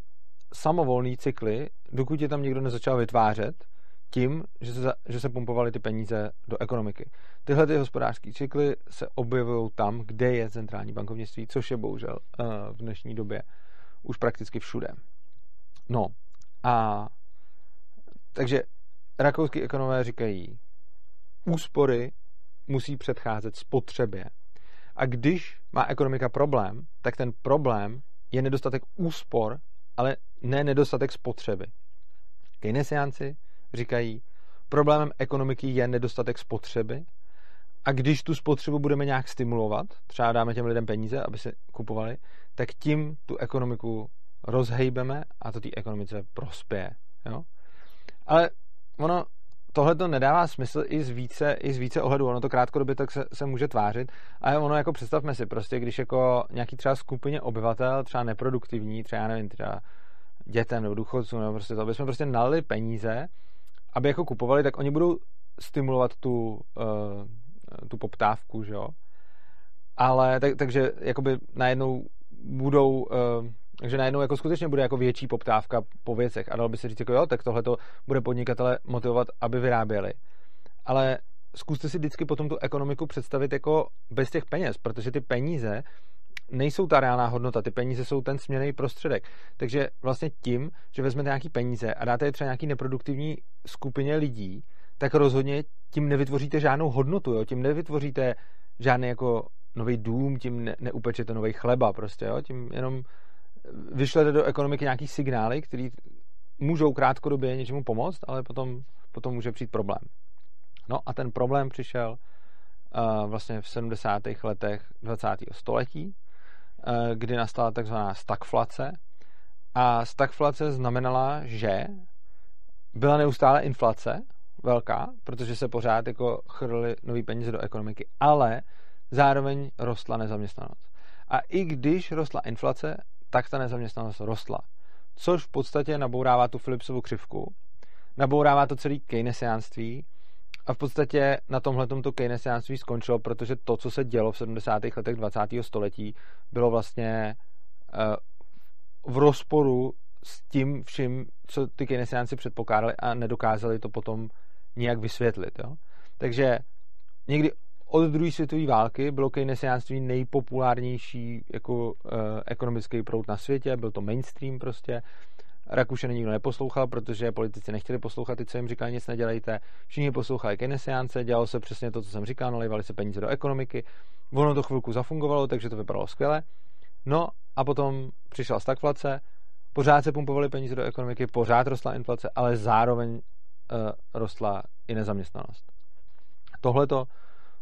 samovolné cykly, dokud je tam někdo nezačal vytvářet tím, že se, že se pumpovaly ty peníze do ekonomiky. Tyhle ty hospodářské cykly se objevují tam, kde je centrální bankovnictví, což je bohužel uh, v dnešní době už prakticky všude. No a takže rakouský ekonomové říkají, úspory musí předcházet spotřebě. A když má ekonomika problém, tak ten problém je nedostatek úspor, ale ne nedostatek spotřeby. Keynesiánci říkají, problémem ekonomiky je nedostatek spotřeby a když tu spotřebu budeme nějak stimulovat, třeba dáme těm lidem peníze, aby se kupovali, tak tím tu ekonomiku rozhejbeme a to té ekonomice prospěje. Jo? Ale ono tohle to nedává smysl i z více, i z více ohledů. Ono to krátkodobě tak se, se může tvářit, ale ono jako představme si prostě, když jako nějaký třeba skupině obyvatel, třeba neproduktivní, třeba já nevím, třeba dětem nebo důchodcům, nebo prostě to, aby jsme prostě nalili peníze, aby jako kupovali, tak oni budou stimulovat tu, uh, tu poptávku, že jo. Ale tak, takže jakoby najednou budou uh, takže najednou jako skutečně bude jako větší poptávka po věcech a dalo by se říct jako jo, tak tohle to bude podnikatele motivovat, aby vyráběli. Ale zkuste si vždycky potom tu ekonomiku představit jako bez těch peněz, protože ty peníze nejsou ta reálná hodnota, ty peníze jsou ten směný prostředek. Takže vlastně tím, že vezmete nějaký peníze a dáte je třeba nějaký neproduktivní skupině lidí, tak rozhodně tím nevytvoříte žádnou hodnotu, jo? tím nevytvoříte žádný jako nový dům, tím ne, neupečete nový chleba prostě, jo? tím jenom vyšlete do ekonomiky nějaký signály, které můžou krátkodobě něčemu pomoct, ale potom, potom může přijít problém. No a ten problém přišel uh, vlastně v 70. letech 20. století, uh, kdy nastala takzvaná stagflace. A stagflace znamenala, že byla neustále inflace velká, protože se pořád jako chrly nový peníze do ekonomiky, ale zároveň rostla nezaměstnanost. A i když rostla inflace, tak ta nezaměstnanost rostla. Což v podstatě nabourává tu Philipsovu křivku, nabourává to celý keynesiánství a v podstatě na tomhle to keynesiánství skončilo, protože to, co se dělo v 70. letech 20. století, bylo vlastně uh, v rozporu s tím vším, co ty keynesiánci předpokládali a nedokázali to potom nijak vysvětlit. Jo? Takže někdy od druhé světové války bylo keynesiánství nejpopulárnější jako e, ekonomický proud na světě, byl to mainstream prostě. Rakušany nikdo neposlouchal, protože politici nechtěli poslouchat ty, co jim říkali, nic nedělejte. Všichni poslouchali keynesiánce, dělalo se přesně to, co jsem říkal, nalivali se peníze do ekonomiky. Ono to chvilku zafungovalo, takže to vypadalo skvěle. No a potom přišla stagflace, pořád se pumpovaly peníze do ekonomiky, pořád rostla inflace, ale zároveň e, rostla i nezaměstnanost. Tohle to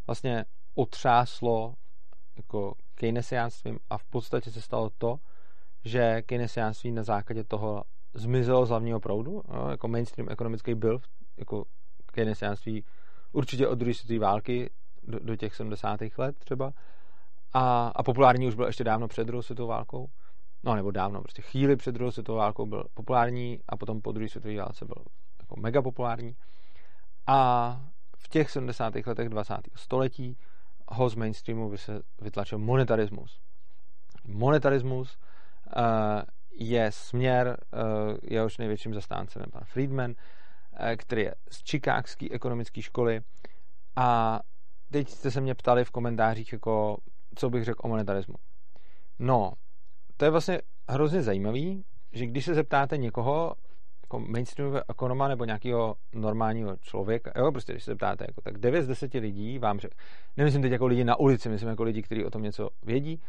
vlastně otřáslo jako keynesiánstvím a v podstatě se stalo to, že keynesiánství na základě toho zmizelo z hlavního proudu, no, jako mainstream ekonomický byl jako keynesiánství určitě od druhé světové války do, do těch 70. let třeba a, a populární už byl ještě dávno před druhou světovou válkou, no nebo dávno, prostě chvíli před druhou světovou válkou byl populární a potom po druhé světové válce byl jako mega populární a v těch 70. letech 20. století ho z mainstreamu se vytlačil monetarismus. Monetarismus uh, je směr, uh, jehož největším zastáncem je pan Friedman, uh, který je z Chicagské ekonomické školy a teď jste se mě ptali v komentářích, jako, co bych řekl o monetarismu. No, to je vlastně hrozně zajímavý, že když se zeptáte někoho, jako mainstreamového ekonoma nebo nějakého normálního člověka, jo, prostě když se ptáte, jako, tak 9 z 10 lidí vám řekne, nemyslím teď jako lidi na ulici, myslím jako lidi, kteří o tom něco vědí,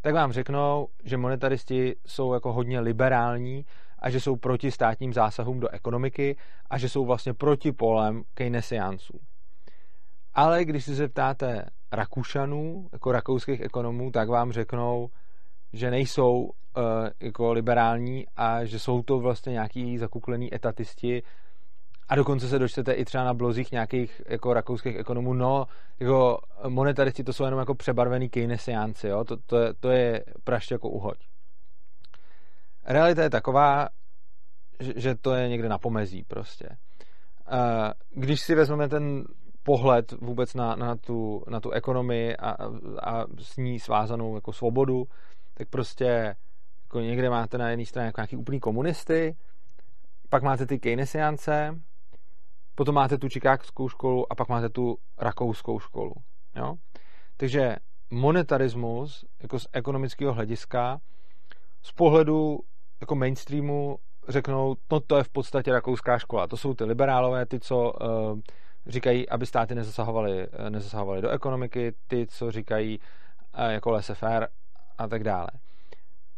tak vám řeknou, že monetaristi jsou jako hodně liberální a že jsou proti státním zásahům do ekonomiky a že jsou vlastně proti polem keynesiánců. Ale když se zeptáte Rakušanů, jako rakouských ekonomů, tak vám řeknou, že nejsou uh, jako liberální a že jsou to vlastně nějaký zakuklený etatisti a dokonce se dočtete i třeba na blozích nějakých jako rakouských ekonomů, no, jako monetaristi to jsou jenom jako přebarvený keynesiánci, jo, to, to, je, to je praště jako uhoď. Realita je taková, že, to je někde na pomezí prostě. Uh, když si vezmeme ten pohled vůbec na, na, tu, na tu ekonomii a, a s ní svázanou jako svobodu, tak prostě jako někde máte na jedné straně jako nějaký úplný komunisty, pak máte ty keynesiance potom máte tu čikákskou školu a pak máte tu rakouskou školu. Jo? Takže monetarismus jako z ekonomického hlediska z pohledu jako mainstreamu řeknou, no to je v podstatě rakouská škola. To jsou ty liberálové, ty, co uh, říkají, aby státy nezasahovaly, nezasahovaly do ekonomiky, ty, co říkají uh, jako laissez-faire a tak dále.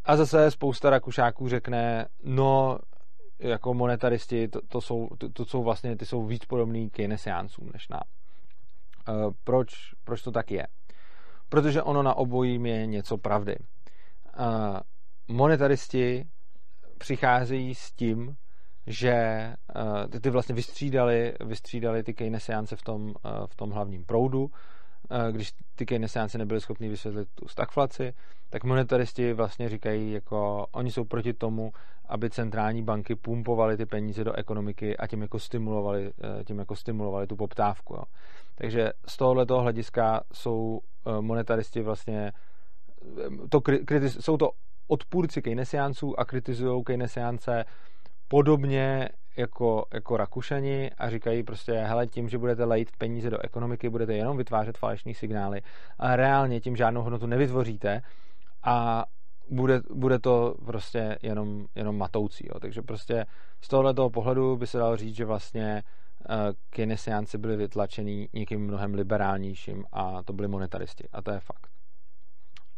A zase spousta Rakušáků řekne, no, jako monetaristi, to, to, jsou, to, to jsou vlastně, ty jsou víc podobný Keynesiáncům než nám. Uh, proč, proč to tak je? Protože ono na obojím je něco pravdy. Uh, monetaristi přicházejí s tím, že uh, ty vlastně vystřídali, vystřídali ty Keynesiánce v tom, uh, v tom hlavním proudu, když ty Keynesiánci nebyli schopni vysvětlit tu stagflaci, tak monetaristi vlastně říkají, jako oni jsou proti tomu, aby centrální banky pumpovaly ty peníze do ekonomiky a tím jako stimulovali, tím jako stimulovali tu poptávku. Jo. Takže z tohoto hlediska jsou monetaristi vlastně to kritiz, jsou to odpůrci keynesiánců a kritizují keynesiánce podobně jako, jako Rakušani a říkají prostě, hele, tím, že budete lejt peníze do ekonomiky, budete jenom vytvářet falešní signály a reálně tím žádnou hodnotu nevytvoříte a bude, bude to prostě jenom, jenom matoucí. Jo. Takže prostě z tohoto pohledu by se dalo říct, že vlastně uh, keynesiánci byli vytlačený někým mnohem liberálnějším a to byli monetaristi. A to je fakt.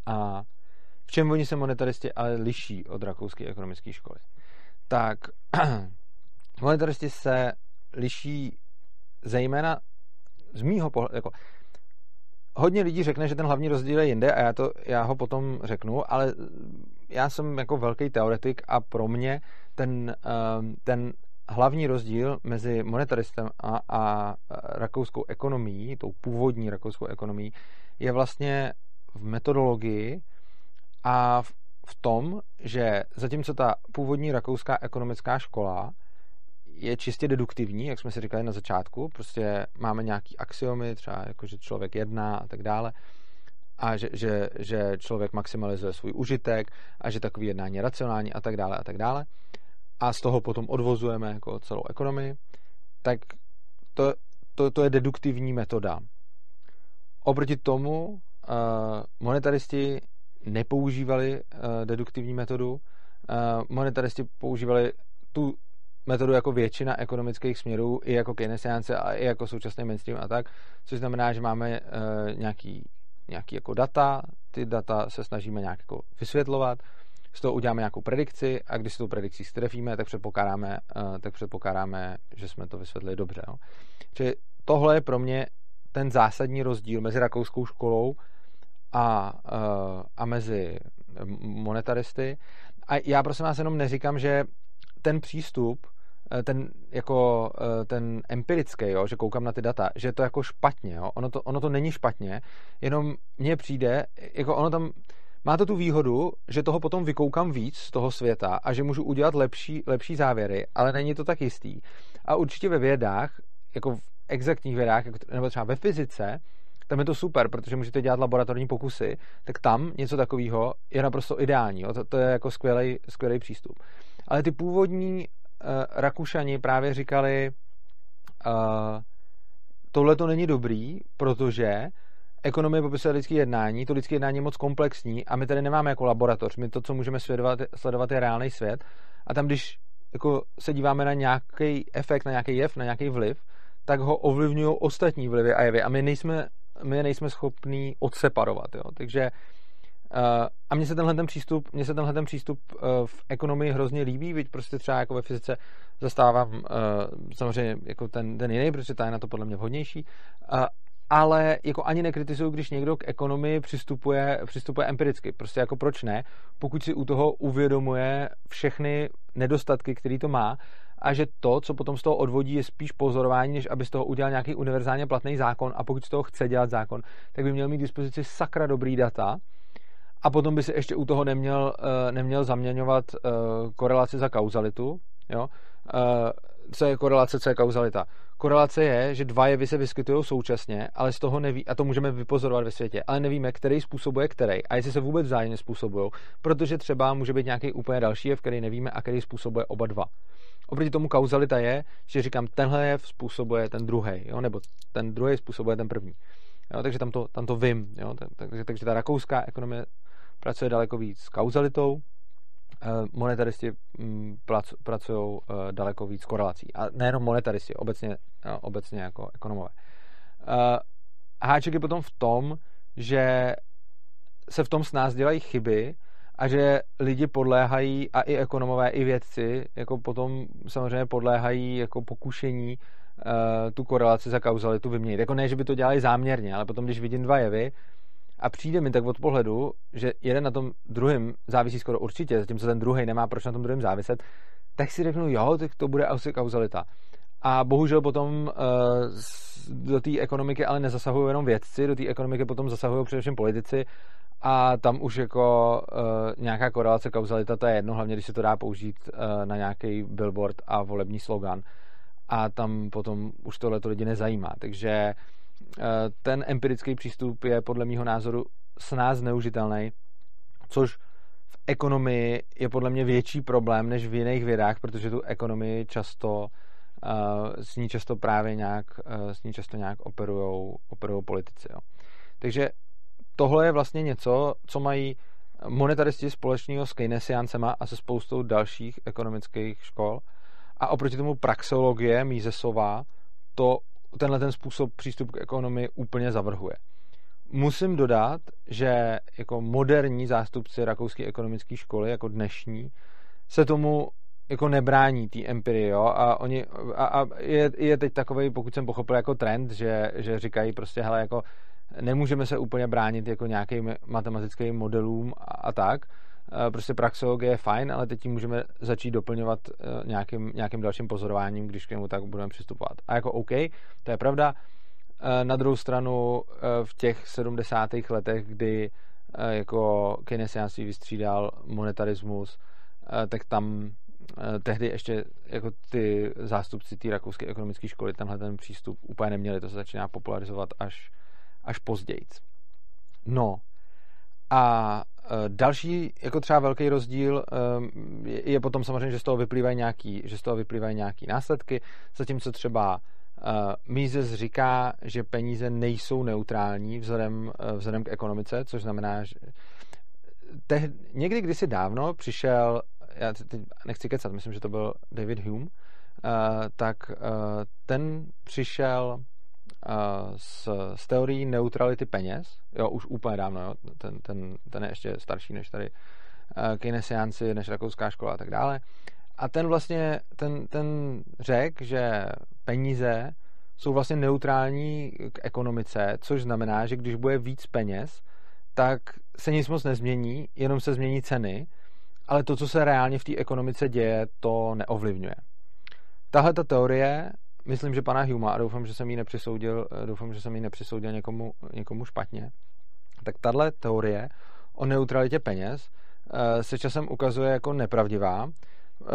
A v čem oni se monetaristi ale liší od rakouské ekonomické školy? Tak monetaristi se liší zejména z mýho pohledu, jako hodně lidí řekne, že ten hlavní rozdíl je jinde a já, to, já ho potom řeknu, ale já jsem jako velký teoretik a pro mě ten, ehm, ten hlavní rozdíl mezi monetaristem a, a rakouskou ekonomií, tou původní rakouskou ekonomií, je vlastně v metodologii a v, v tom, že zatímco ta původní rakouská ekonomická škola je čistě deduktivní, jak jsme si říkali na začátku, prostě máme nějaký axiomy, třeba jako, že člověk jedná a tak dále, a že, že, že člověk maximalizuje svůj užitek a že takový jednání je racionální a tak dále a tak dále. A z toho potom odvozujeme jako celou ekonomii, tak to, to, to je deduktivní metoda. Oproti tomu uh, monetaristi nepoužívali uh, deduktivní metodu. Uh, monetaristi používali tu metodu jako většina ekonomických směrů, i jako keynesiánce a i jako současný mainstream a tak, což znamená, že máme uh, nějaký, nějaký jako data, ty data se snažíme nějak jako vysvětlovat, z toho uděláme nějakou predikci a když si tu predikci strefíme, tak předpokládáme, uh, tak předpokládáme, že jsme to vysvětlili dobře. No. Čili tohle je pro mě ten zásadní rozdíl mezi rakouskou školou a, uh, a mezi monetaristy. A já prosím vás jenom neříkám, že ten přístup ten jako eh, ten empirický, jo, že koukám na ty data, že je to jako špatně, jo. Ono to, ono to není špatně, jenom mně přijde, jako ono tam, má to tu výhodu, že toho potom vykoukám víc z toho světa a že můžu udělat lepší, lepší závěry, ale není to tak jistý. A určitě ve vědách, jako v exaktních vědách, jako, nebo třeba ve fyzice, tam je to super, protože můžete dělat laboratorní pokusy, tak tam něco takového je naprosto ideální. Jo? To, to je jako skvělý přístup. Ale ty původní Rakušani právě říkali, uh, tohle to není dobrý, protože ekonomie popisuje lidské jednání, to lidské jednání je moc komplexní a my tady nemáme jako laboratoř. My to, co můžeme sledovat, sledovat je reálný svět a tam, když jako se díváme na nějaký efekt, na nějaký jev, na nějaký vliv, tak ho ovlivňují ostatní vlivy a jevy a my nejsme, my nejsme schopní odseparovat. Jo? Takže Uh, a mně se tenhle ten přístup, mně se tenhle ten přístup uh, v ekonomii hrozně líbí, byť prostě třeba jako ve fyzice zastávám uh, samozřejmě jako ten, ten jiný, protože ta je na to podle mě vhodnější, ale jako ani nekritizuju, když někdo k ekonomii přistupuje, přistupuje empiricky. Prostě jako proč ne, pokud si u toho uvědomuje všechny nedostatky, který to má a že to, co potom z toho odvodí, je spíš pozorování, než aby z toho udělal nějaký univerzálně platný zákon a pokud z toho chce dělat zákon, tak by měl mít k dispozici sakra dobrý data, a potom by se ještě u toho neměl, uh, neměl zaměňovat uh, korelaci za kauzalitu. Jo? Uh, co je korelace, co je kauzalita. Korelace je, že dva jevy se vyskytují současně, ale z toho neví, a to můžeme vypozorovat ve světě, ale nevíme, který způsobuje který a jestli se vůbec vzájemně způsobují, protože třeba může být nějaký úplně další jev, který nevíme a který způsobuje oba dva. Oproti tomu kauzalita je, že říkám, tenhle jev způsobuje ten druhý, nebo ten druhý způsobuje ten první. Jo, takže tam to, tam to vím. Jo, takže, takže ta rakouská ekonomie pracuje daleko víc s kauzalitou, eh, monetaristi mm, pracují eh, daleko víc s korelací. A nejenom monetaristi, obecně, obecně jako ekonomové. Eh, háček je potom v tom, že se v tom s nás dělají chyby a že lidi podléhají, a i ekonomové, i vědci, jako potom samozřejmě podléhají jako pokušení tu korelaci za kauzalitu vyměnit. Jako ne, že by to dělali záměrně, ale potom, když vidím dva jevy a přijde mi tak od pohledu, že jeden na tom druhém závisí skoro určitě, zatímco ten druhý nemá proč na tom druhém záviset, tak si řeknu, jo, tak to bude asi kauzalita. A bohužel potom uh, do té ekonomiky ale nezasahují jenom vědci, do té ekonomiky potom zasahují především politici a tam už jako uh, nějaká korelace, kauzalita, to je jedno, hlavně když se to dá použít uh, na nějaký billboard a volební slogan. A tam potom už tohle to lidi nezajímá. Takže uh, ten empirický přístup je podle mého názoru s nás zneužitelný, což v ekonomii je podle mě větší problém než v jiných vědách, protože tu ekonomii často uh, s ní často právě nějak, uh, s ní často nějak operujou, operujou politici. Jo. Takže tohle je vlastně něco, co mají monetaristi společného s Keynesiancema a se spoustou dalších ekonomických škol. A oproti tomu praxeologie Mízesová to, tenhle ten způsob přístup k ekonomii úplně zavrhuje. Musím dodat, že jako moderní zástupci rakouské ekonomické školy, jako dnešní, se tomu jako nebrání té empirie, jo, a oni, a, a je, je, teď takový, pokud jsem pochopil, jako trend, že, že říkají prostě, hele, jako nemůžeme se úplně bránit jako nějakým matematickým modelům a, a tak. E, prostě praxeologie je fajn, ale teď tím můžeme začít doplňovat e, nějakým, nějakým dalším pozorováním, když k němu tak budeme přistupovat. A jako OK, to je pravda. E, na druhou stranu v těch 70. letech, kdy jako keynesiánství vystřídal monetarismus, tak tam tehdy ještě jako ty zástupci té rakouské ekonomické školy tenhle ten přístup úplně neměli. To se začíná popularizovat až až později. No a e, další, jako třeba velký rozdíl e, je potom samozřejmě, že z toho vyplývají nějaký, že z toho vyplývají nějaký následky, zatímco třeba e, Mises říká, že peníze nejsou neutrální vzhledem, vzhledem k ekonomice, což znamená, že te, někdy kdysi dávno přišel, já teď nechci kecat, myslím, že to byl David Hume, tak ten přišel s, s teorií neutrality peněz, jo, už úplně dávno, jo, ten, ten, ten je ještě starší než tady uh, Keynesiánci, než rakouská škola a tak dále. A ten vlastně, ten, ten řekl, že peníze jsou vlastně neutrální k ekonomice, což znamená, že když bude víc peněz, tak se nic moc nezmění, jenom se změní ceny, ale to, co se reálně v té ekonomice děje, to neovlivňuje. Tahle ta teorie myslím, že pana Huma, a doufám, že jsem ji nepřisoudil, eh, doufám, že jsem ji nepřisoudil někomu, někomu špatně, tak tahle teorie o neutralitě peněz eh, se časem ukazuje jako nepravdivá, eh,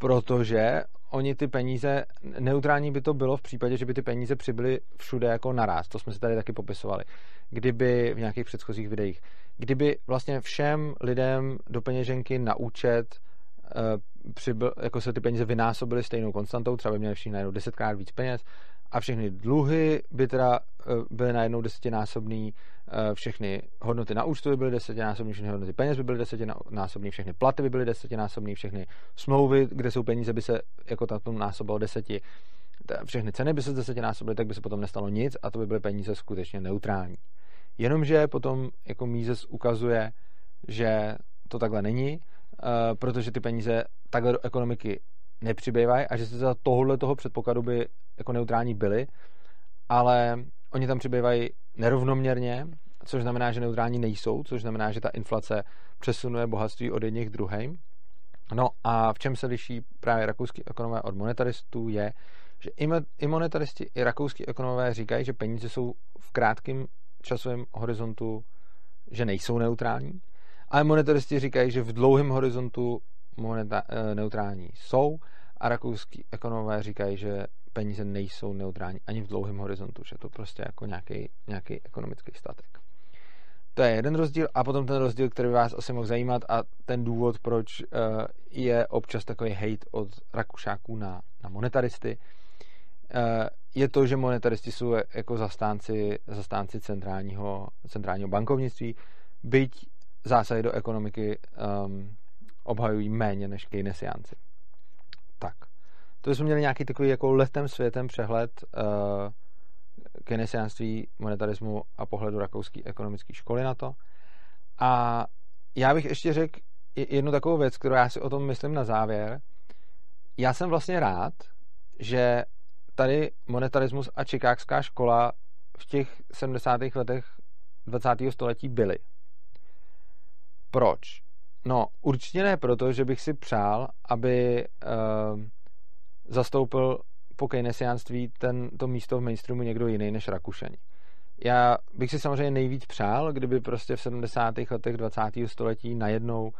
protože oni ty peníze, neutrální by to bylo v případě, že by ty peníze přibyly všude jako naraz. To jsme si tady taky popisovali. Kdyby v nějakých předchozích videích, kdyby vlastně všem lidem do peněženky na účet přibyl, jako se ty peníze vynásobily stejnou konstantou, třeba by měli všichni najednou desetkrát víc peněz a všechny dluhy by teda eh, byly najednou desetinásobný, eh, všechny hodnoty na účtu by byly desetinásobný, všechny hodnoty peněz by byly desetinásobný, všechny platy by byly desetinásobný, všechny smlouvy, kde jsou peníze, by se jako tato násobilo deseti, všechny ceny by se desetinásobily, tak by se potom nestalo nic a to by byly peníze skutečně neutrální. Jenomže potom jako Mises ukazuje, že to takhle není Eh, protože ty peníze takhle do ekonomiky nepřibývají a že se za tohohle toho předpokladu by jako neutrální byly, ale oni tam přibývají nerovnoměrně, což znamená, že neutrální nejsou, což znamená, že ta inflace přesunuje bohatství od jedných druhým. No a v čem se liší právě rakouský ekonomové od monetaristů je, že i monetaristi, i rakouský ekonomové říkají, že peníze jsou v krátkém časovém horizontu, že nejsou neutrální, ale monetaristi říkají, že v dlouhém horizontu moneta, eh, neutrální jsou a rakouský ekonomové říkají, že peníze nejsou neutrální ani v dlouhém horizontu, že to prostě jako nějaký, nějaký ekonomický statek. To je jeden rozdíl a potom ten rozdíl, který by vás asi mohl zajímat a ten důvod, proč uh, je občas takový hate od Rakušáků na, na monetaristy, uh, je to, že monetaristi jsou jako zastánci, zastánci centrálního, centrálního bankovnictví, byť zásahy do ekonomiky um, obhajují méně než keynesiánci. Tak. To jsme měli nějaký takový jako letem světem přehled uh, keynesiánství, monetarismu a pohledu rakouské ekonomické školy na to. A já bych ještě řekl jednu takovou věc, kterou já si o tom myslím na závěr. Já jsem vlastně rád, že tady monetarismus a čikákská škola v těch 70. letech 20. století byly. Proč? No, určitě ne proto, že bych si přál, aby uh, zastoupil po keynesiánství ten, to místo v mainstreamu někdo jiný než Rakušani. Já bych si samozřejmě nejvíc přál, kdyby prostě v 70. letech 20. století najednou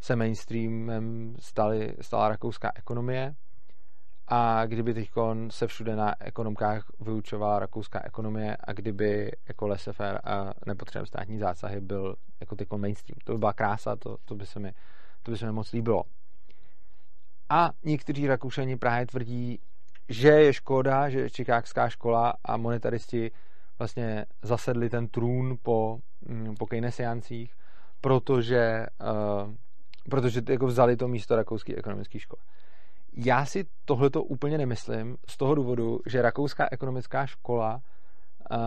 se mainstreamem stali, stala rakouská ekonomie a kdyby teď se všude na ekonomkách vyučovala rakouská ekonomie a kdyby jako laissez-faire a nepotřebné státní zásahy byl jako teď mainstream. To by byla krása, to, to, by se mi, to by se mi moc líbilo. A někteří Rakušani právě tvrdí, že je škoda, že čikákská škola a monetaristi vlastně zasedli ten trůn po, mm, po keynesiancích, protože, uh, protože jako vzali to místo rakouské ekonomické školy. Já si tohleto úplně nemyslím z toho důvodu, že rakouská ekonomická škola uh,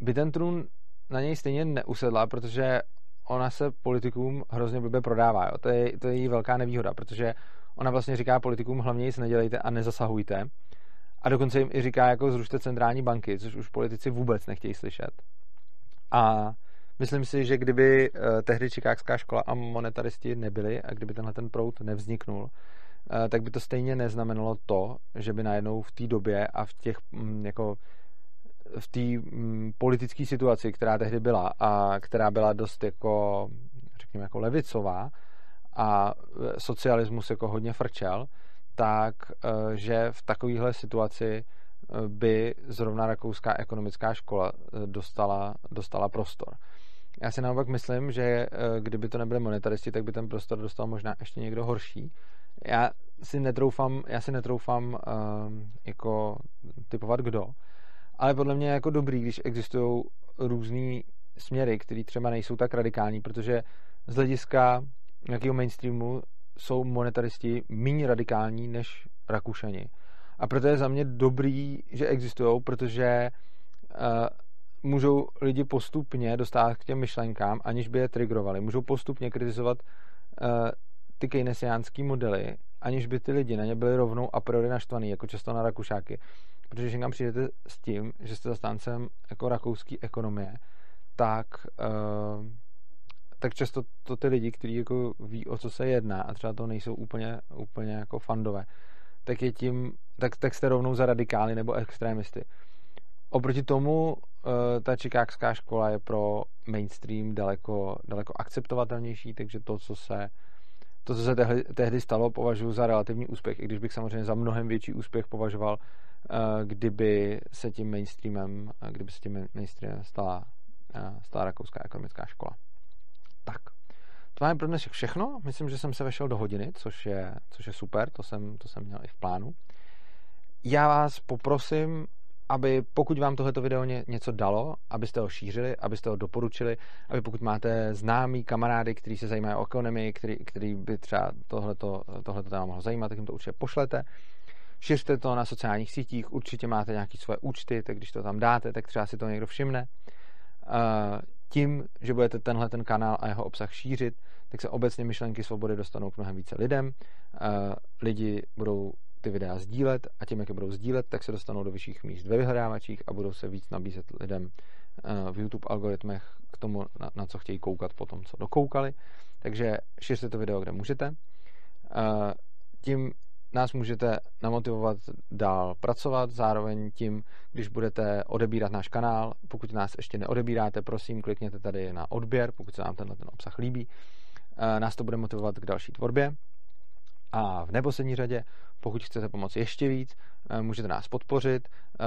by ten trůn na něj stejně neusedla, protože ona se politikům hrozně blbě prodává. Jo. To, je, to je její velká nevýhoda, protože ona vlastně říká politikům hlavně nic nedělejte a nezasahujte. A dokonce jim i říká, jako zrušte centrální banky, což už politici vůbec nechtějí slyšet. A myslím si, že kdyby eh, tehdy Čikákská škola a monetaristi nebyli a kdyby tenhle ten prout nevzniknul, tak by to stejně neznamenalo to, že by najednou v té době a v těch mm, jako v té mm, politické situaci, která tehdy byla a která byla dost jako, řekněme, jako levicová a socialismus jako hodně frčel, tak eh, že v takovéhle situaci eh, by zrovna rakouská ekonomická škola eh, dostala, dostala prostor. Já si naopak myslím, že kdyby to nebyly monetaristi, tak by ten prostor dostal možná ještě někdo horší. Já si netroufám, já si netroufám uh, jako typovat kdo, ale podle mě je jako dobrý, když existují různé směry, které třeba nejsou tak radikální, protože z hlediska nějakého mainstreamu jsou monetaristi méně radikální než Rakušani. A proto je za mě dobrý, že existují, protože uh, můžou lidi postupně dostat k těm myšlenkám, aniž by je trigrovali. Můžou postupně kritizovat uh, ty keynesiánský modely, aniž by ty lidi na ně byli rovnou a priori naštvaný, jako často na Rakušáky. Protože když někam přijdete s tím, že jste zastáncem jako rakouské ekonomie, tak uh, tak často to ty lidi, kteří jako ví, o co se jedná a třeba to nejsou úplně, úplně jako fandové, tak je tím, tak, tak jste rovnou za radikály nebo extrémisty. Oproti tomu eh, ta čikákská škola je pro mainstream daleko, daleko akceptovatelnější, takže to, co se to, co se tehdy, tehdy stalo, považuji za relativní úspěch, i když bych samozřejmě za mnohem větší úspěch považoval, eh, kdyby se tím mainstreamem, kdyby se tím mainstreamem stala, eh, stala rakouská ekonomická škola. Tak, to máme pro dnešek všechno. Myslím, že jsem se vešel do hodiny, což je, což je super, to jsem, to jsem měl i v plánu. Já vás poprosím, aby pokud vám tohleto video ně, něco dalo, abyste ho šířili, abyste ho doporučili, aby pokud máte známý kamarády, kteří se zajímají o ekonomii, který, který by třeba tohleto, tohleto téma mohlo zajímat, tak jim to určitě pošlete. Šiřte to na sociálních sítích, určitě máte nějaké svoje účty, tak když to tam dáte, tak třeba si to někdo všimne. Uh, tím, že budete tenhle ten kanál a jeho obsah šířit, tak se obecně myšlenky svobody dostanou k mnohem více lidem. Lidi budou ty videa sdílet a tím, jak je budou sdílet, tak se dostanou do vyšších míst ve vyhledávačích a budou se víc nabízet lidem v YouTube algoritmech k tomu, na, na co chtějí koukat po tom, co dokoukali. Takže šiřte to video, kde můžete. Tím nás můžete namotivovat dál pracovat, zároveň tím, když budete odebírat náš kanál, pokud nás ještě neodebíráte, prosím, klikněte tady na odběr, pokud se vám tenhle ten obsah líbí. Eh, nás to bude motivovat k další tvorbě. A v neposlední řadě, pokud chcete pomoct ještě víc, eh, můžete nás podpořit. Eh,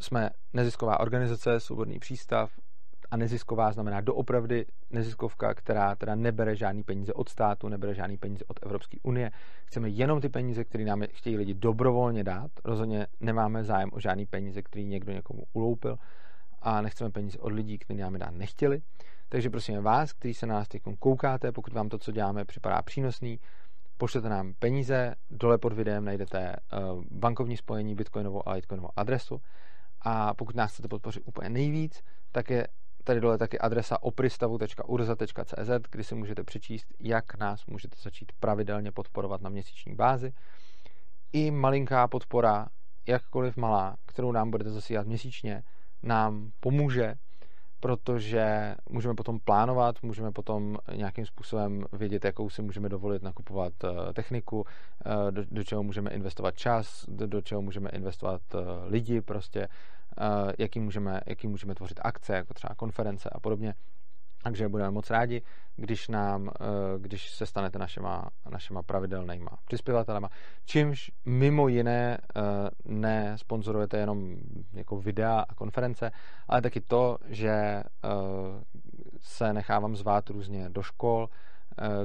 jsme nezisková organizace, Svobodný přístav, a nezisková znamená doopravdy neziskovka, která teda nebere žádný peníze od státu, nebere žádný peníze od Evropské unie. Chceme jenom ty peníze, které nám chtějí lidi dobrovolně dát. Rozhodně nemáme zájem o žádný peníze, který někdo někomu uloupil a nechceme peníze od lidí, kteří nám je dát nechtěli. Takže prosím vás, kteří se na nás teď koukáte, pokud vám to, co děláme, připadá přínosný, pošlete nám peníze, dole pod videem najdete eh, bankovní spojení, bitcoinovou a litecoinovou adresu a pokud nás chcete podpořit úplně nejvíc, tak je tady dole taky adresa opristavu.urza.cz, kdy si můžete přečíst, jak nás můžete začít pravidelně podporovat na měsíční bázi. I malinká podpora, jakkoliv malá, kterou nám budete zasílat měsíčně, nám pomůže protože můžeme potom plánovat, můžeme potom nějakým způsobem vědět, jakou si můžeme dovolit nakupovat eh, techniku, eh, do, do čeho můžeme investovat čas, do, do čeho můžeme investovat eh, lidi prostě, jaký můžeme, jaký můžeme tvořit akce, jako třeba konference a podobně. Takže budeme moc rádi, když nám, eh, když se stanete našima, našima pravidelnýma přispěvatelema, čímž mimo jiné eh, ne sponzorujete jenom jako videa a konference, ale taky to, že eh, se nechávám zvát různě do škol,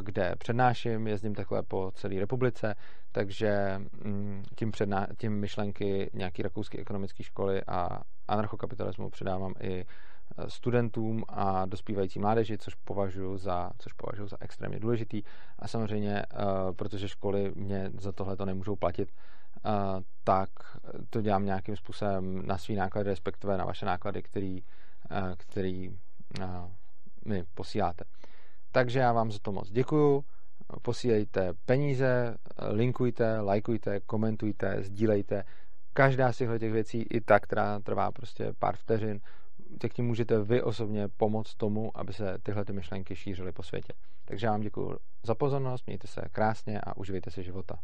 kde přednáším, jezdím takhle po celé republice, takže mm, tím, předná, tím myšlenky nějaký rakouské ekonomické školy a anarchokapitalismu předávám i studentům a dospívající mládeži, což považuji za, což považuji za extrémně důležitý. A samozřejmě, eh, protože školy mě za tohle to nemůžou platit, eh, tak to dělám nějakým způsobem na svý náklady, respektive na vaše náklady, který, eh, který mi posíláte. Takže já vám za to moc děkuju. Posílejte peníze, linkujte, lajkujte, komentujte, sdílejte. Každá z těchto těch věcí, i ta, která trvá prostě pár vteřin, jak tím můžete vy osobně pomoct tomu, aby se tyhle ty myšlenky šířily po světě. Takže já vám děkuji za pozornost, mějte se krásně a uživejte si života.